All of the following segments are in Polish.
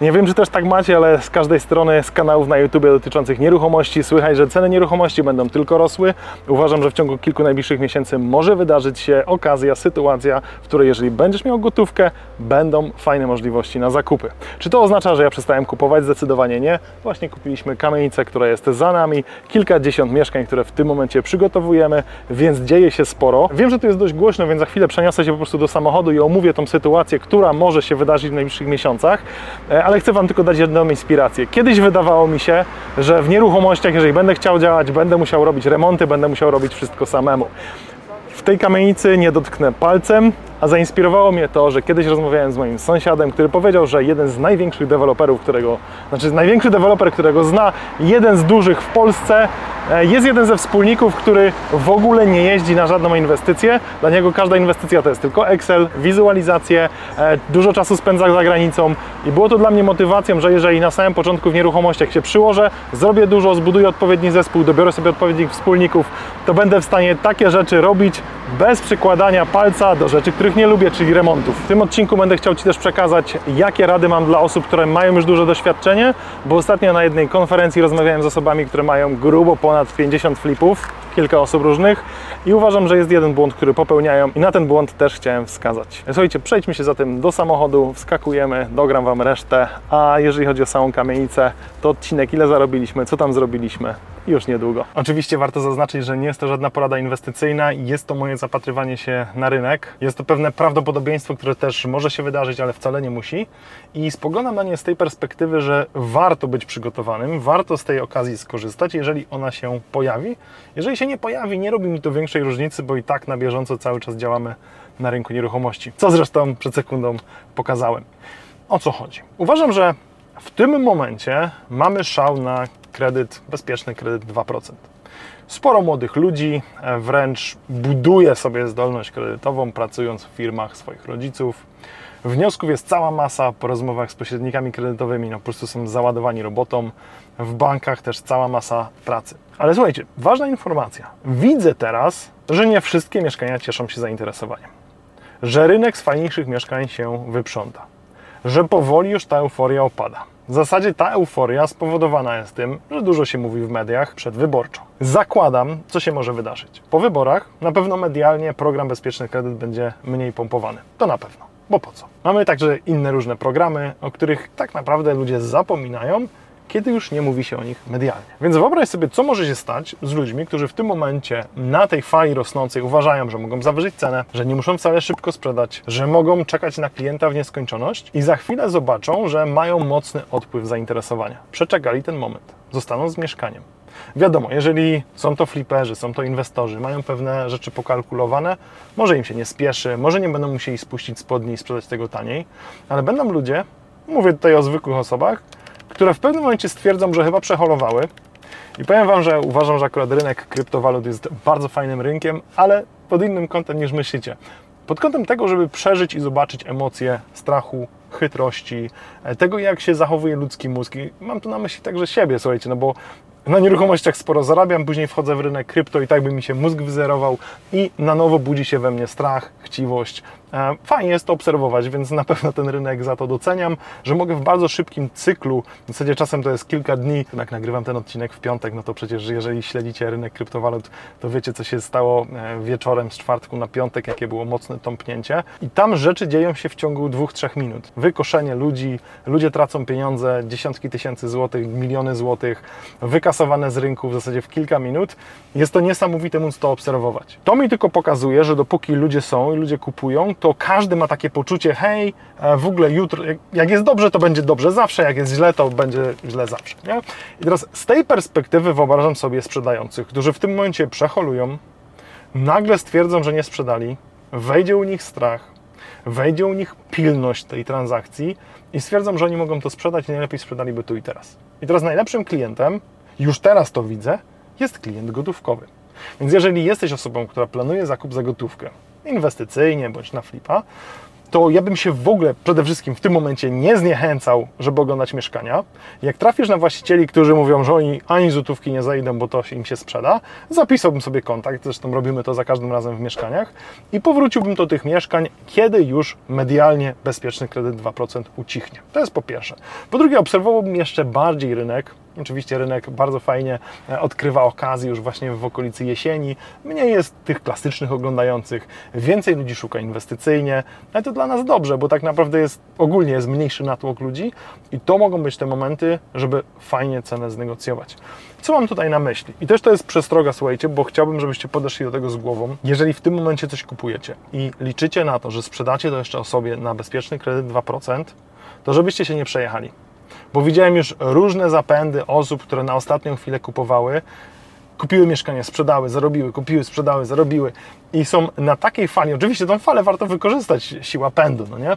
Nie wiem, czy też tak macie, ale z każdej strony z kanałów na YouTube dotyczących nieruchomości słychać, że ceny nieruchomości będą tylko rosły. Uważam, że w ciągu kilku najbliższych miesięcy może wydarzyć się okazja, sytuacja, w której jeżeli będziesz miał gotówkę, będą fajne możliwości na zakupy. Czy to oznacza, że ja przestałem kupować? Zdecydowanie nie. Właśnie kupiliśmy kamienicę, która jest za nami, kilkadziesiąt mieszkań, które w tym momencie przygotowujemy, więc dzieje się sporo. Wiem, że tu jest dość głośno, więc za chwilę przeniosę się po prostu do samochodu i omówię tą sytuację, która może się wydarzyć w najbliższych miesiącach. Ale chcę Wam tylko dać jedną inspirację. Kiedyś wydawało mi się, że w nieruchomościach, jeżeli będę chciał działać, będę musiał robić remonty, będę musiał robić wszystko samemu. W tej kamienicy nie dotknę palcem, a zainspirowało mnie to, że kiedyś rozmawiałem z moim sąsiadem, który powiedział, że jeden z największych deweloperów, którego, znaczy największy deweloper, którego zna, jeden z dużych w Polsce, e, jest jeden ze wspólników, który w ogóle nie jeździ na żadną inwestycję. Dla niego każda inwestycja to jest tylko Excel, wizualizacje, e, dużo czasu spędza za granicą i było to dla mnie motywacją, że jeżeli na samym początku w nieruchomościach się przyłożę, zrobię dużo, zbuduję odpowiedni zespół, dobiorę sobie odpowiednich wspólników, to będę w stanie takie rzeczy robić bez przykładania palca do rzeczy, których nie lubię, czyli remontów. W tym odcinku będę chciał Ci też przekazać, jakie rady mam dla osób, które mają już duże doświadczenie, bo ostatnio na jednej konferencji rozmawiałem z osobami, które mają grubo ponad 50 flipów, kilka osób różnych i uważam, że jest jeden błąd, który popełniają i na ten błąd też chciałem wskazać. Słuchajcie, przejdźmy się zatem do samochodu, wskakujemy, dogram Wam resztę, a jeżeli chodzi o samą kamienicę, to odcinek ile zarobiliśmy, co tam zrobiliśmy, już niedługo. Oczywiście warto zaznaczyć, że nie jest to żadna porada inwestycyjna, jest to moje zapatrywanie się na rynek. Jest to pewne prawdopodobieństwo, które też może się wydarzyć, ale wcale nie musi. I spoglądam na nie z tej perspektywy, że warto być przygotowanym, warto z tej okazji skorzystać, jeżeli ona się pojawi. Jeżeli się nie pojawi, nie robi mi to większej różnicy, bo i tak na bieżąco cały czas działamy na rynku nieruchomości. Co zresztą przed sekundą pokazałem. O co chodzi? Uważam, że w tym momencie mamy szał na kredyt, bezpieczny kredyt 2%. Sporo młodych ludzi e, wręcz buduje sobie zdolność kredytową, pracując w firmach swoich rodziców. Wniosków jest cała masa po rozmowach z pośrednikami kredytowymi, no po prostu są załadowani robotą. W bankach też cała masa pracy. Ale słuchajcie, ważna informacja. Widzę teraz, że nie wszystkie mieszkania cieszą się zainteresowaniem. Że rynek z fajniejszych mieszkań się wyprząta. Że powoli już ta euforia opada. W zasadzie ta euforia spowodowana jest tym, że dużo się mówi w mediach przedwyborczo. Zakładam, co się może wydarzyć. Po wyborach na pewno medialnie program Bezpieczny Kredyt będzie mniej pompowany. To na pewno. Bo po co? Mamy także inne różne programy, o których tak naprawdę ludzie zapominają, kiedy już nie mówi się o nich medialnie. Więc wyobraź sobie, co może się stać z ludźmi, którzy w tym momencie na tej fali rosnącej uważają, że mogą zawyżyć cenę, że nie muszą wcale szybko sprzedać, że mogą czekać na klienta w nieskończoność i za chwilę zobaczą, że mają mocny odpływ zainteresowania. Przeczekali ten moment, zostaną z mieszkaniem. Wiadomo, jeżeli są to fliperzy, są to inwestorzy, mają pewne rzeczy pokalkulowane, może im się nie spieszy, może nie będą musieli spuścić spodni i sprzedać tego taniej, ale będą ludzie, mówię tutaj o zwykłych osobach, które w pewnym momencie stwierdzą, że chyba przeholowały. I powiem Wam, że uważam, że akurat rynek kryptowalut jest bardzo fajnym rynkiem, ale pod innym kątem niż myślicie. Pod kątem tego, żeby przeżyć i zobaczyć emocje strachu, chytrości, tego jak się zachowuje ludzki mózg. I mam tu na myśli także siebie, słuchajcie, no bo na nieruchomościach sporo zarabiam, później wchodzę w rynek krypto i tak by mi się mózg wyzerował i na nowo budzi się we mnie strach, chciwość. E, fajnie jest to obserwować, więc na pewno ten rynek za to doceniam, że mogę w bardzo szybkim cyklu, w zasadzie czasem to jest kilka dni, jak nagrywam ten odcinek w piątek, no to przecież jeżeli śledzicie rynek kryptowalut, to wiecie co się stało e, wieczorem z czwartku na piątek, jakie było mocne tąpnięcie i tam rzeczy dzieją się w ciągu dwóch, trzech minut. Wykoszenie ludzi, ludzie tracą pieniądze, dziesiątki tysięcy złotych, miliony złotych, wykasowane z rynku w zasadzie w kilka minut. Jest to niesamowite móc to obserwować. To mi tylko pokazuje, że dopóki ludzie są i ludzie kupują, to każdy ma takie poczucie, hej, e, w ogóle jutro, jak jest dobrze, to będzie dobrze zawsze, jak jest źle, to będzie źle zawsze. Nie? I teraz z tej perspektywy wyobrażam sobie sprzedających, którzy w tym momencie przeholują, nagle stwierdzą, że nie sprzedali, wejdzie u nich strach, wejdzie u nich pilność tej transakcji i stwierdzą, że oni mogą to sprzedać i najlepiej sprzedaliby tu i teraz. I teraz najlepszym klientem, już teraz to widzę, jest klient gotówkowy. Więc jeżeli jesteś osobą, która planuje zakup za gotówkę, inwestycyjnie bądź na flipa, to ja bym się w ogóle przede wszystkim w tym momencie nie zniechęcał, żeby oglądać mieszkania. Jak trafisz na właścicieli, którzy mówią, że oni ani złotówki nie zajdą, bo to im się sprzeda, zapisałbym sobie kontakt, zresztą robimy to za każdym razem w mieszkaniach i powróciłbym do tych mieszkań, kiedy już medialnie bezpieczny kredyt 2% ucichnie. To jest po pierwsze. Po drugie, obserwowałbym jeszcze bardziej rynek, Oczywiście rynek bardzo fajnie e, odkrywa okazję już właśnie w okolicy jesieni. Mniej jest tych klasycznych oglądających, więcej ludzi szuka inwestycyjnie, ale to dla nas dobrze, bo tak naprawdę jest ogólnie jest mniejszy natłok ludzi i to mogą być te momenty, żeby fajnie cenę znegocjować. Co mam tutaj na myśli? I też to jest przestroga, słuchajcie, bo chciałbym, żebyście podeszli do tego z głową. Jeżeli w tym momencie coś kupujecie i liczycie na to, że sprzedacie to jeszcze osobie na bezpieczny kredyt 2%, to żebyście się nie przejechali bo widziałem już różne zapędy osób, które na ostatnią chwilę kupowały, kupiły mieszkanie, sprzedały, zarobiły, kupiły, sprzedały, zarobiły i są na takiej fali, oczywiście tą falę warto wykorzystać, siła pędu, no nie?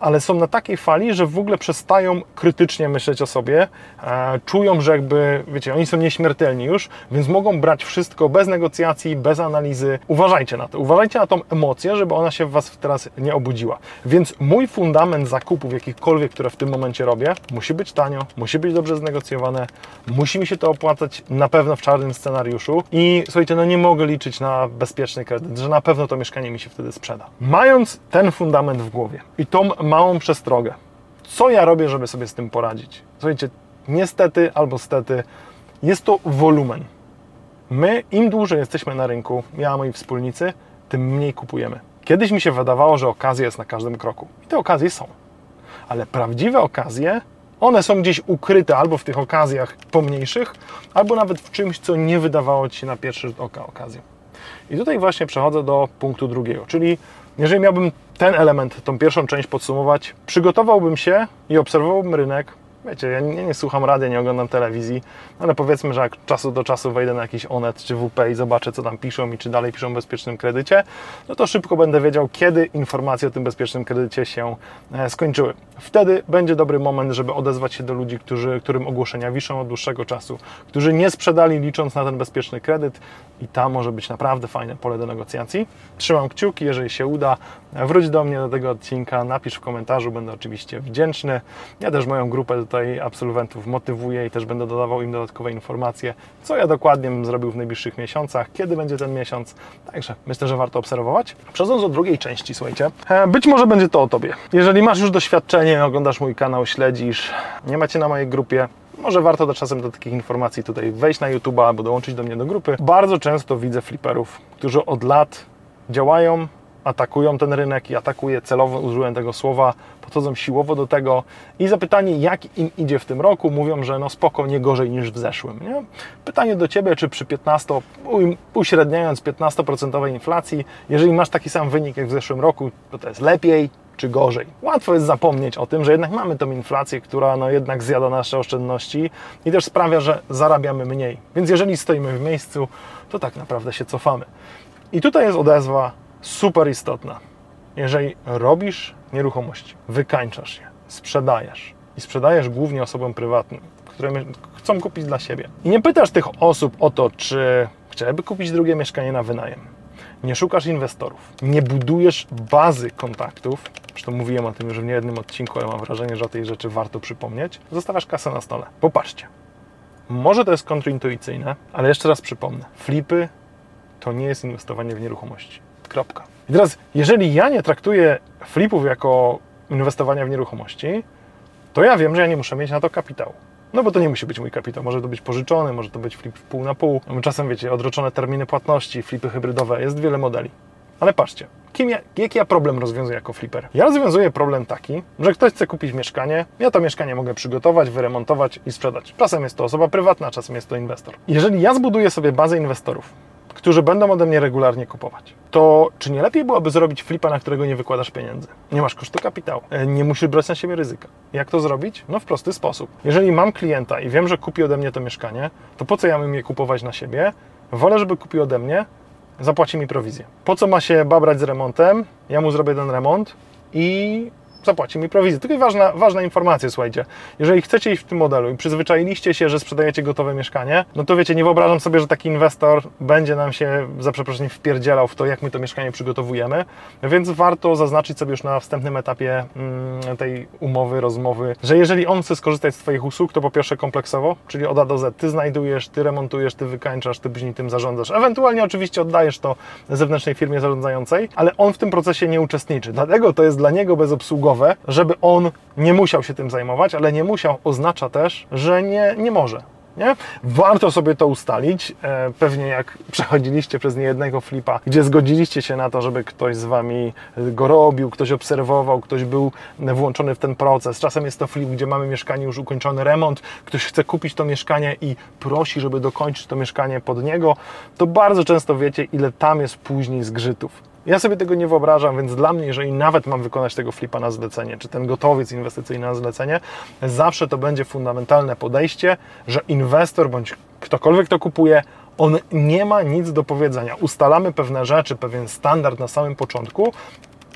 Ale są na takiej fali, że w ogóle przestają krytycznie myśleć o sobie, e, czują, że jakby, wiecie, oni są nieśmiertelni już, więc mogą brać wszystko bez negocjacji, bez analizy. Uważajcie na to, uważajcie na tą emocję, żeby ona się w Was teraz nie obudziła. Więc mój fundament zakupów jakichkolwiek, które w tym momencie robię, musi być tanio, musi być dobrze znegocjowane, musi mi się to opłacać na pewno w czarnym scenariuszu i słuchajcie, no nie mogę liczyć na bezpieczny kredyt, że na pewno to mieszkanie mi się wtedy sprzeda. Mając ten fundament w głowie i tą małą przestrogę. Co ja robię, żeby sobie z tym poradzić? Słuchajcie, niestety albo stety, jest to wolumen. My, im dłużej jesteśmy na rynku, ja, moi wspólnicy, tym mniej kupujemy. Kiedyś mi się wydawało, że okazja jest na każdym kroku. I te okazje są. Ale prawdziwe okazje, one są gdzieś ukryte albo w tych okazjach pomniejszych, albo nawet w czymś, co nie wydawało Ci się na pierwszy rzut oka okazją. I tutaj właśnie przechodzę do punktu drugiego, czyli jeżeli miałbym ten element, tą pierwszą część podsumować, przygotowałbym się i obserwowałbym rynek, Wiecie, ja nie, nie, słucham rady, nie oglądam telewizji, ale powiedzmy, że jak czasu do czasu wejdę na jakiś Onet czy WP i zobaczę, co tam piszą i czy dalej piszą o bezpiecznym kredycie, no to szybko będę wiedział, kiedy informacje o tym bezpiecznym kredycie się e, skończyły. Wtedy będzie dobry moment, żeby odezwać się do ludzi, którzy, którym ogłoszenia wiszą od dłuższego czasu, którzy nie sprzedali licząc na ten bezpieczny kredyt i tam może być naprawdę fajne pole do negocjacji. Trzymam kciuki, jeżeli się uda, wróć do mnie do tego odcinka, napisz w komentarzu, będę oczywiście wdzięczny. Ja też moją grupę tutaj absolwentów motywuję i też będę dodawał im dodatkowe informacje, co ja dokładnie bym zrobił w najbliższych miesiącach, kiedy będzie ten miesiąc. Także myślę, że warto obserwować. Przechodząc do drugiej części, słuchajcie, e, być może będzie to o Tobie. Jeżeli masz już doświadczenie, oglądasz mój kanał, śledzisz, nie macie na mojej grupie, może warto do czasem do takich informacji tutaj wejść na YouTube albo dołączyć do mnie do grupy. Bardzo często widzę fliperów, którzy od lat działają, atakują ten rynek i atakuje celowo, użyłem tego słowa, podchodzą siłowo do tego i zapytanie, jak im idzie w tym roku, mówią, że no spoko, nie gorzej niż w zeszłym. Nie? Pytanie do Ciebie, czy przy 15, uśredniając 15% inflacji, jeżeli masz taki sam wynik jak w zeszłym roku, to to jest lepiej, czy gorzej. Łatwo jest zapomnieć o tym, że jednak mamy tą inflację, która no jednak zjada nasze oszczędności i też sprawia, że zarabiamy mniej. Więc jeżeli stoimy w miejscu, to tak naprawdę się cofamy. I tutaj jest odezwa super istotna. Jeżeli robisz nieruchomości, wykańczasz je, sprzedajesz i sprzedajesz głównie osobom prywatnym, które chcą kupić dla siebie i nie pytasz tych osób o to, czy chciałyby kupić drugie mieszkanie na wynajem, nie szukasz inwestorów, nie budujesz bazy kontaktów, zresztą mówiłem o tym już w niejednym odcinku, ale mam wrażenie, że o tej rzeczy warto przypomnieć, zostawiasz kasę na stole. Popatrzcie. Może to jest kontrintuicyjne, ale jeszcze raz przypomnę. Flipy to nie jest inwestowanie w nieruchomości. Kropka. I teraz, jeżeli ja nie traktuję flipów jako inwestowania w nieruchomości, to ja wiem, że ja nie muszę mieć na to kapitału. No bo to nie musi być mój kapitał, może to być pożyczony, może to być flip pół na pół. Czasem, wiecie, odroczone terminy płatności, flipy hybrydowe, jest wiele modeli. Ale patrzcie, kim ja, jaki ja problem rozwiązuję jako flipper? Ja rozwiązuję problem taki, że ktoś chce kupić mieszkanie, ja to mieszkanie mogę przygotować, wyremontować i sprzedać. Czasem jest to osoba prywatna, czasem jest to inwestor. Jeżeli ja zbuduję sobie bazę inwestorów, którzy będą ode mnie regularnie kupować, to czy nie lepiej byłoby zrobić flipa, na którego nie wykładasz pieniędzy? Nie masz kosztu kapitału, e, nie musisz brać na siebie ryzyka. Jak to zrobić? No w prosty sposób. Jeżeli mam klienta i wiem, że kupi ode mnie to mieszkanie, to po co ja mam je kupować na siebie? Wolę, żeby kupił ode mnie, zapłaci mi prowizję. Po co ma się babrać z remontem? Ja mu zrobię ten remont i zapłaci mi prowizję. Tylko ważna, ważna informacja, słuchajcie, jeżeli chcecie iść w tym modelu i przyzwyczailiście się, że sprzedajecie gotowe mieszkanie, no to wiecie, nie wyobrażam sobie, że taki inwestor będzie nam się, za przeproszeniem, wpierdzielał w to, jak my to mieszkanie przygotowujemy, więc warto zaznaczyć sobie już na wstępnym etapie mm, tej umowy, rozmowy, że jeżeli on chce skorzystać z Twoich usług, to po pierwsze kompleksowo, czyli od A do Z, Ty znajdujesz, Ty remontujesz, Ty wykańczasz, Ty później tym zarządzasz. Ewentualnie oczywiście oddajesz to zewnętrznej firmie zarządzającej, ale on w tym procesie nie uczestniczy. Dlatego to jest dla niego bezobsługowe, żeby on nie musiał się tym zajmować, ale nie musiał oznacza też, że nie, nie może. Nie? Warto sobie to ustalić. E, pewnie jak przechodziliście przez niejednego flipa, gdzie zgodziliście się na to, żeby ktoś z Wami go robił, ktoś obserwował, ktoś był włączony w ten proces. Czasem jest to flip, gdzie mamy mieszkanie już ukończony remont, ktoś chce kupić to mieszkanie i prosi, żeby dokończyć to mieszkanie pod niego, to bardzo często wiecie, ile tam jest później zgrzytów. Ja sobie tego nie wyobrażam, więc dla mnie, jeżeli nawet mam wykonać tego flipa na zlecenie, czy ten gotowiec inwestycyjny na zlecenie, zawsze to będzie fundamentalne podejście, że inwestor bądź ktokolwiek to kupuje, on nie ma nic do powiedzenia. Ustalamy pewne rzeczy, pewien standard na samym początku,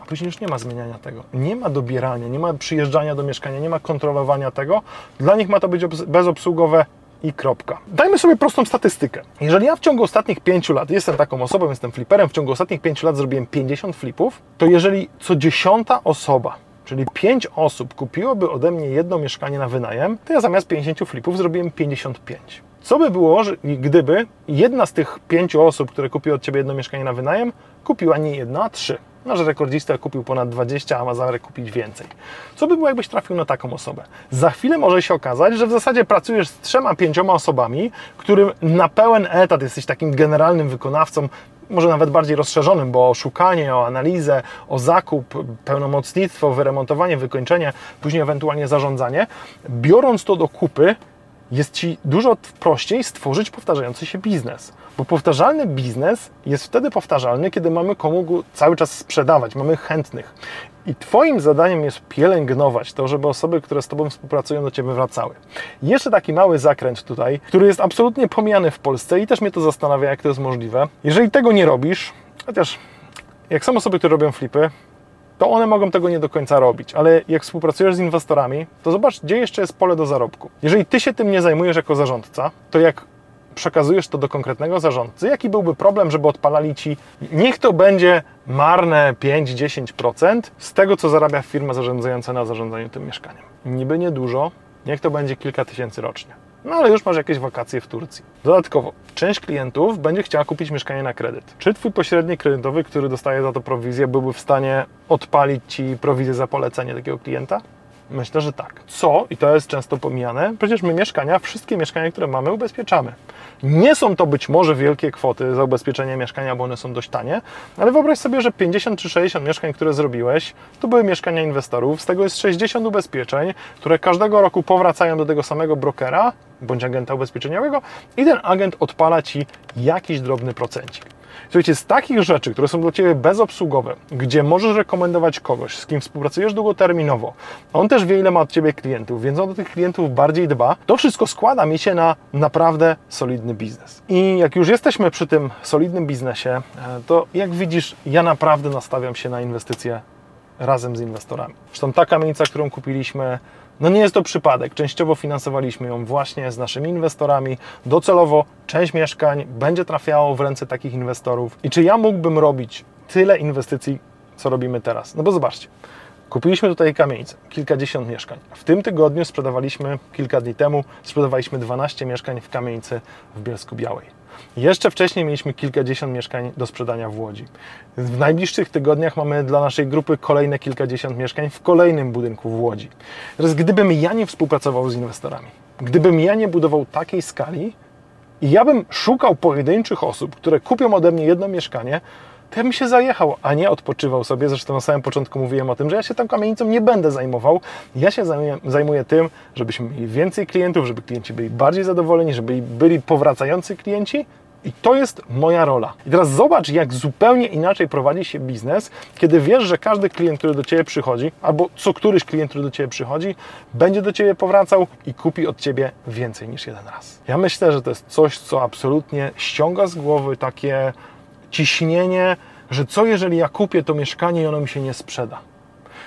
a później już nie ma zmieniania tego. Nie ma dobierania, nie ma przyjeżdżania do mieszkania, nie ma kontrolowania tego. Dla nich ma to być bezobsługowe i kropka. Dajmy sobie prostą statystykę. Jeżeli ja w ciągu ostatnich 5 lat, jestem taką osobą, jestem fliperem, w ciągu ostatnich 5 lat zrobiłem 50 flipów, to jeżeli co dziesiąta osoba czyli 5 osób kupiłoby ode mnie jedno mieszkanie na wynajem, to ja zamiast 50 flipów zrobiłem 55. Co by było, gdyby jedna z tych pięciu osób, które kupiły od Ciebie jedno mieszkanie na wynajem, kupiła nie jedno, a trzy? Nasz rekordzista kupił ponad 20, a ma zamiar kupić więcej. Co by było, jakbyś trafił na taką osobę? Za chwilę może się okazać, że w zasadzie pracujesz z trzema, pięcioma osobami, którym na pełen etat jesteś takim generalnym wykonawcą, może nawet bardziej rozszerzonym, bo o szukanie, o analizę, o zakup, pełnomocnictwo, wyremontowanie, wykończenie, później ewentualnie zarządzanie. Biorąc to do kupy, jest Ci dużo prościej stworzyć powtarzający się biznes. Bo powtarzalny biznes jest wtedy powtarzalny, kiedy mamy komu go cały czas sprzedawać, mamy chętnych. I Twoim zadaniem jest pielęgnować to, żeby osoby, które z Tobą współpracują, do Ciebie wracały. jeszcze taki mały zakręt tutaj, który jest absolutnie pomijany w Polsce i też mnie to zastanawia, jak to jest możliwe. Jeżeli tego nie robisz, chociaż jak są osoby, które robią flipy, to one mogą tego nie do końca robić, ale jak współpracujesz z inwestorami, to zobacz, gdzie jeszcze jest pole do zarobku. Jeżeli ty się tym nie zajmujesz jako zarządca, to jak przekazujesz to do konkretnego zarządcy, jaki byłby problem, żeby odpalali ci, niech to będzie marne 5-10% z tego, co zarabia firma zarządzająca na zarządzaniu tym mieszkaniem. Niby niedużo, niech to będzie kilka tysięcy rocznie. No ale już masz jakieś wakacje w Turcji. Dodatkowo, część klientów będzie chciała kupić mieszkanie na kredyt. Czy Twój pośrednik kredytowy, który dostaje za to prowizję, byłby w stanie odpalić Ci prowizję za polecenie takiego klienta? Myślę, że tak. Co, i to jest często pomijane, przecież my mieszkania, wszystkie mieszkania, które mamy, ubezpieczamy. Nie są to być może wielkie kwoty za ubezpieczenie mieszkania, bo one są dość tanie, ale wyobraź sobie, że 50 czy 60 mieszkań, które zrobiłeś, to były mieszkania inwestorów, z tego jest 60 ubezpieczeń, które każdego roku powracają do tego samego brokera bądź agenta ubezpieczeniowego i ten agent odpala Ci jakiś drobny procencik. Słuchajcie, z takich rzeczy, które są dla Ciebie bezobsługowe, gdzie możesz rekomendować kogoś, z kim współpracujesz długoterminowo, on też wie, ile ma od Ciebie klientów, więc on do tych klientów bardziej dba, to wszystko składa mi się na naprawdę solidny biznes. I jak już jesteśmy przy tym solidnym biznesie, e, to jak widzisz, ja naprawdę nastawiam się na inwestycje razem z inwestorami. Zresztą ta kamienica, którą kupiliśmy, no nie jest to przypadek. Częściowo finansowaliśmy ją właśnie z naszymi inwestorami. Docelowo część mieszkań będzie trafiało w ręce takich inwestorów. I czy ja mógłbym robić tyle inwestycji, co robimy teraz? No bo zobaczcie. Kupiliśmy tutaj kamienicę, kilkadziesiąt mieszkań. W tym tygodniu sprzedawaliśmy, kilka dni temu, sprzedawaliśmy 12 mieszkań w kamienicy w Bielsku Białej. Jeszcze wcześniej mieliśmy kilkadziesiąt mieszkań do sprzedania w Łodzi. W najbliższych tygodniach mamy dla naszej grupy kolejne kilkadziesiąt mieszkań w kolejnym budynku w Łodzi. Teraz gdybym ja nie współpracował z inwestorami, gdybym ja nie budował takiej skali i ja bym szukał pojedynczych osób, które kupią ode mnie jedno mieszkanie, to ja bym się zajechał, a nie odpoczywał sobie. Zresztą na samym początku mówiłem o tym, że ja się tą kamienicą nie będę zajmował. Ja się zajmuję, zajmuję tym, żebyśmy mieli więcej klientów, żeby klienci byli bardziej zadowoleni, żeby byli powracający klienci, i to jest moja rola. I teraz zobacz, jak zupełnie inaczej prowadzi się biznes, kiedy wiesz, że każdy klient, który do Ciebie przychodzi, albo co któryś klient, który do Ciebie przychodzi, będzie do Ciebie powracał i kupi od Ciebie więcej niż jeden raz. Ja myślę, że to jest coś, co absolutnie ściąga z głowy takie ciśnienie, że co jeżeli ja kupię to mieszkanie i ono mi się nie sprzeda.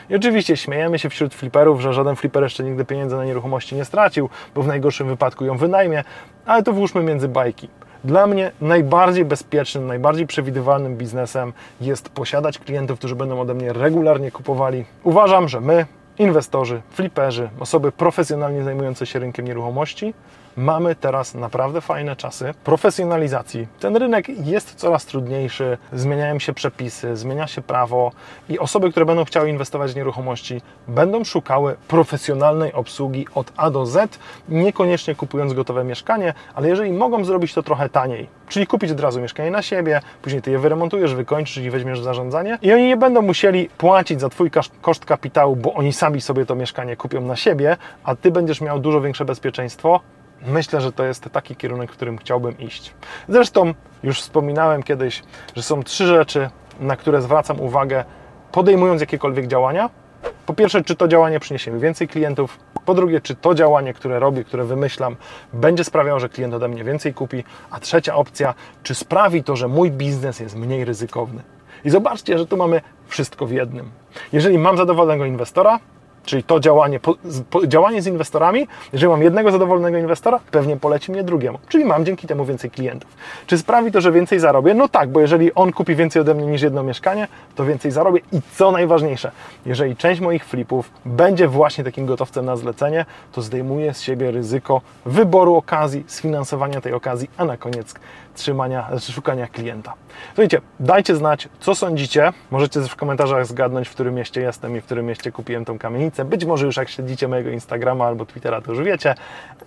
I oczywiście śmiejemy się wśród fliperów, że żaden flipper jeszcze nigdy pieniędzy na nieruchomości nie stracił, bo w najgorszym wypadku ją wynajmie, ale to włóżmy między bajki. Dla mnie najbardziej bezpiecznym, najbardziej przewidywalnym biznesem jest posiadać klientów, którzy będą ode mnie regularnie kupowali. Uważam, że my, inwestorzy, fliperzy, osoby profesjonalnie zajmujące się rynkiem nieruchomości, mamy teraz naprawdę fajne czasy profesjonalizacji. Ten rynek jest coraz trudniejszy, zmieniają się przepisy, zmienia się prawo i osoby, które będą chciały inwestować w nieruchomości, będą szukały profesjonalnej obsługi od A do Z, niekoniecznie kupując gotowe mieszkanie, ale jeżeli mogą zrobić to trochę taniej, czyli kupić od razu mieszkanie na siebie, później ty je wyremontujesz, wykończysz i weźmiesz w zarządzanie i oni nie będą musieli płacić za twój koszt kapitału, bo oni sami sobie to mieszkanie kupią na siebie, a ty będziesz miał dużo większe bezpieczeństwo, Myślę, że to jest taki kierunek, w którym chciałbym iść. Zresztą już wspominałem kiedyś, że są trzy rzeczy, na które zwracam uwagę, podejmując jakiekolwiek działania. Po pierwsze, czy to działanie przyniesie mi więcej klientów. Po drugie, czy to działanie, które robię, które wymyślam, będzie sprawiało, że klient ode mnie więcej kupi. A trzecia opcja, czy sprawi to, że mój biznes jest mniej ryzykowny. I zobaczcie, że tu mamy wszystko w jednym. Jeżeli mam zadowolonego inwestora, Czyli to działanie, po, po, działanie z inwestorami, jeżeli mam jednego zadowolonego inwestora, pewnie poleci mnie drugiemu. Czyli mam dzięki temu więcej klientów. Czy sprawi to, że więcej zarobię? No tak, bo jeżeli on kupi więcej ode mnie niż jedno mieszkanie, to więcej zarobię. I co najważniejsze, jeżeli część moich flipów będzie właśnie takim gotowcem na zlecenie, to zdejmuję z siebie ryzyko wyboru okazji, sfinansowania tej okazji, a na koniec trzymania, znaczy szukania klienta. Słuchajcie, dajcie znać, co sądzicie. Możecie w komentarzach zgadnąć, w którym mieście jestem i w którym mieście kupiłem tą kamienicę. Być może już jak śledzicie mojego Instagrama albo Twittera, to już wiecie,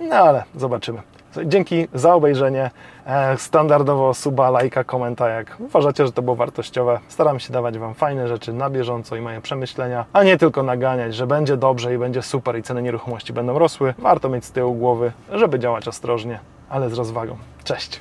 no ale zobaczymy. Dzięki za obejrzenie. E, Standardowo suba, lajka, komenta, jak uważacie, że to było wartościowe. Staram się dawać Wam fajne rzeczy na bieżąco i moje przemyślenia, a nie tylko naganiać, że będzie dobrze i będzie super i ceny nieruchomości będą rosły. Warto mieć z tyłu głowy, żeby działać ostrożnie, ale z rozwagą. Cześć!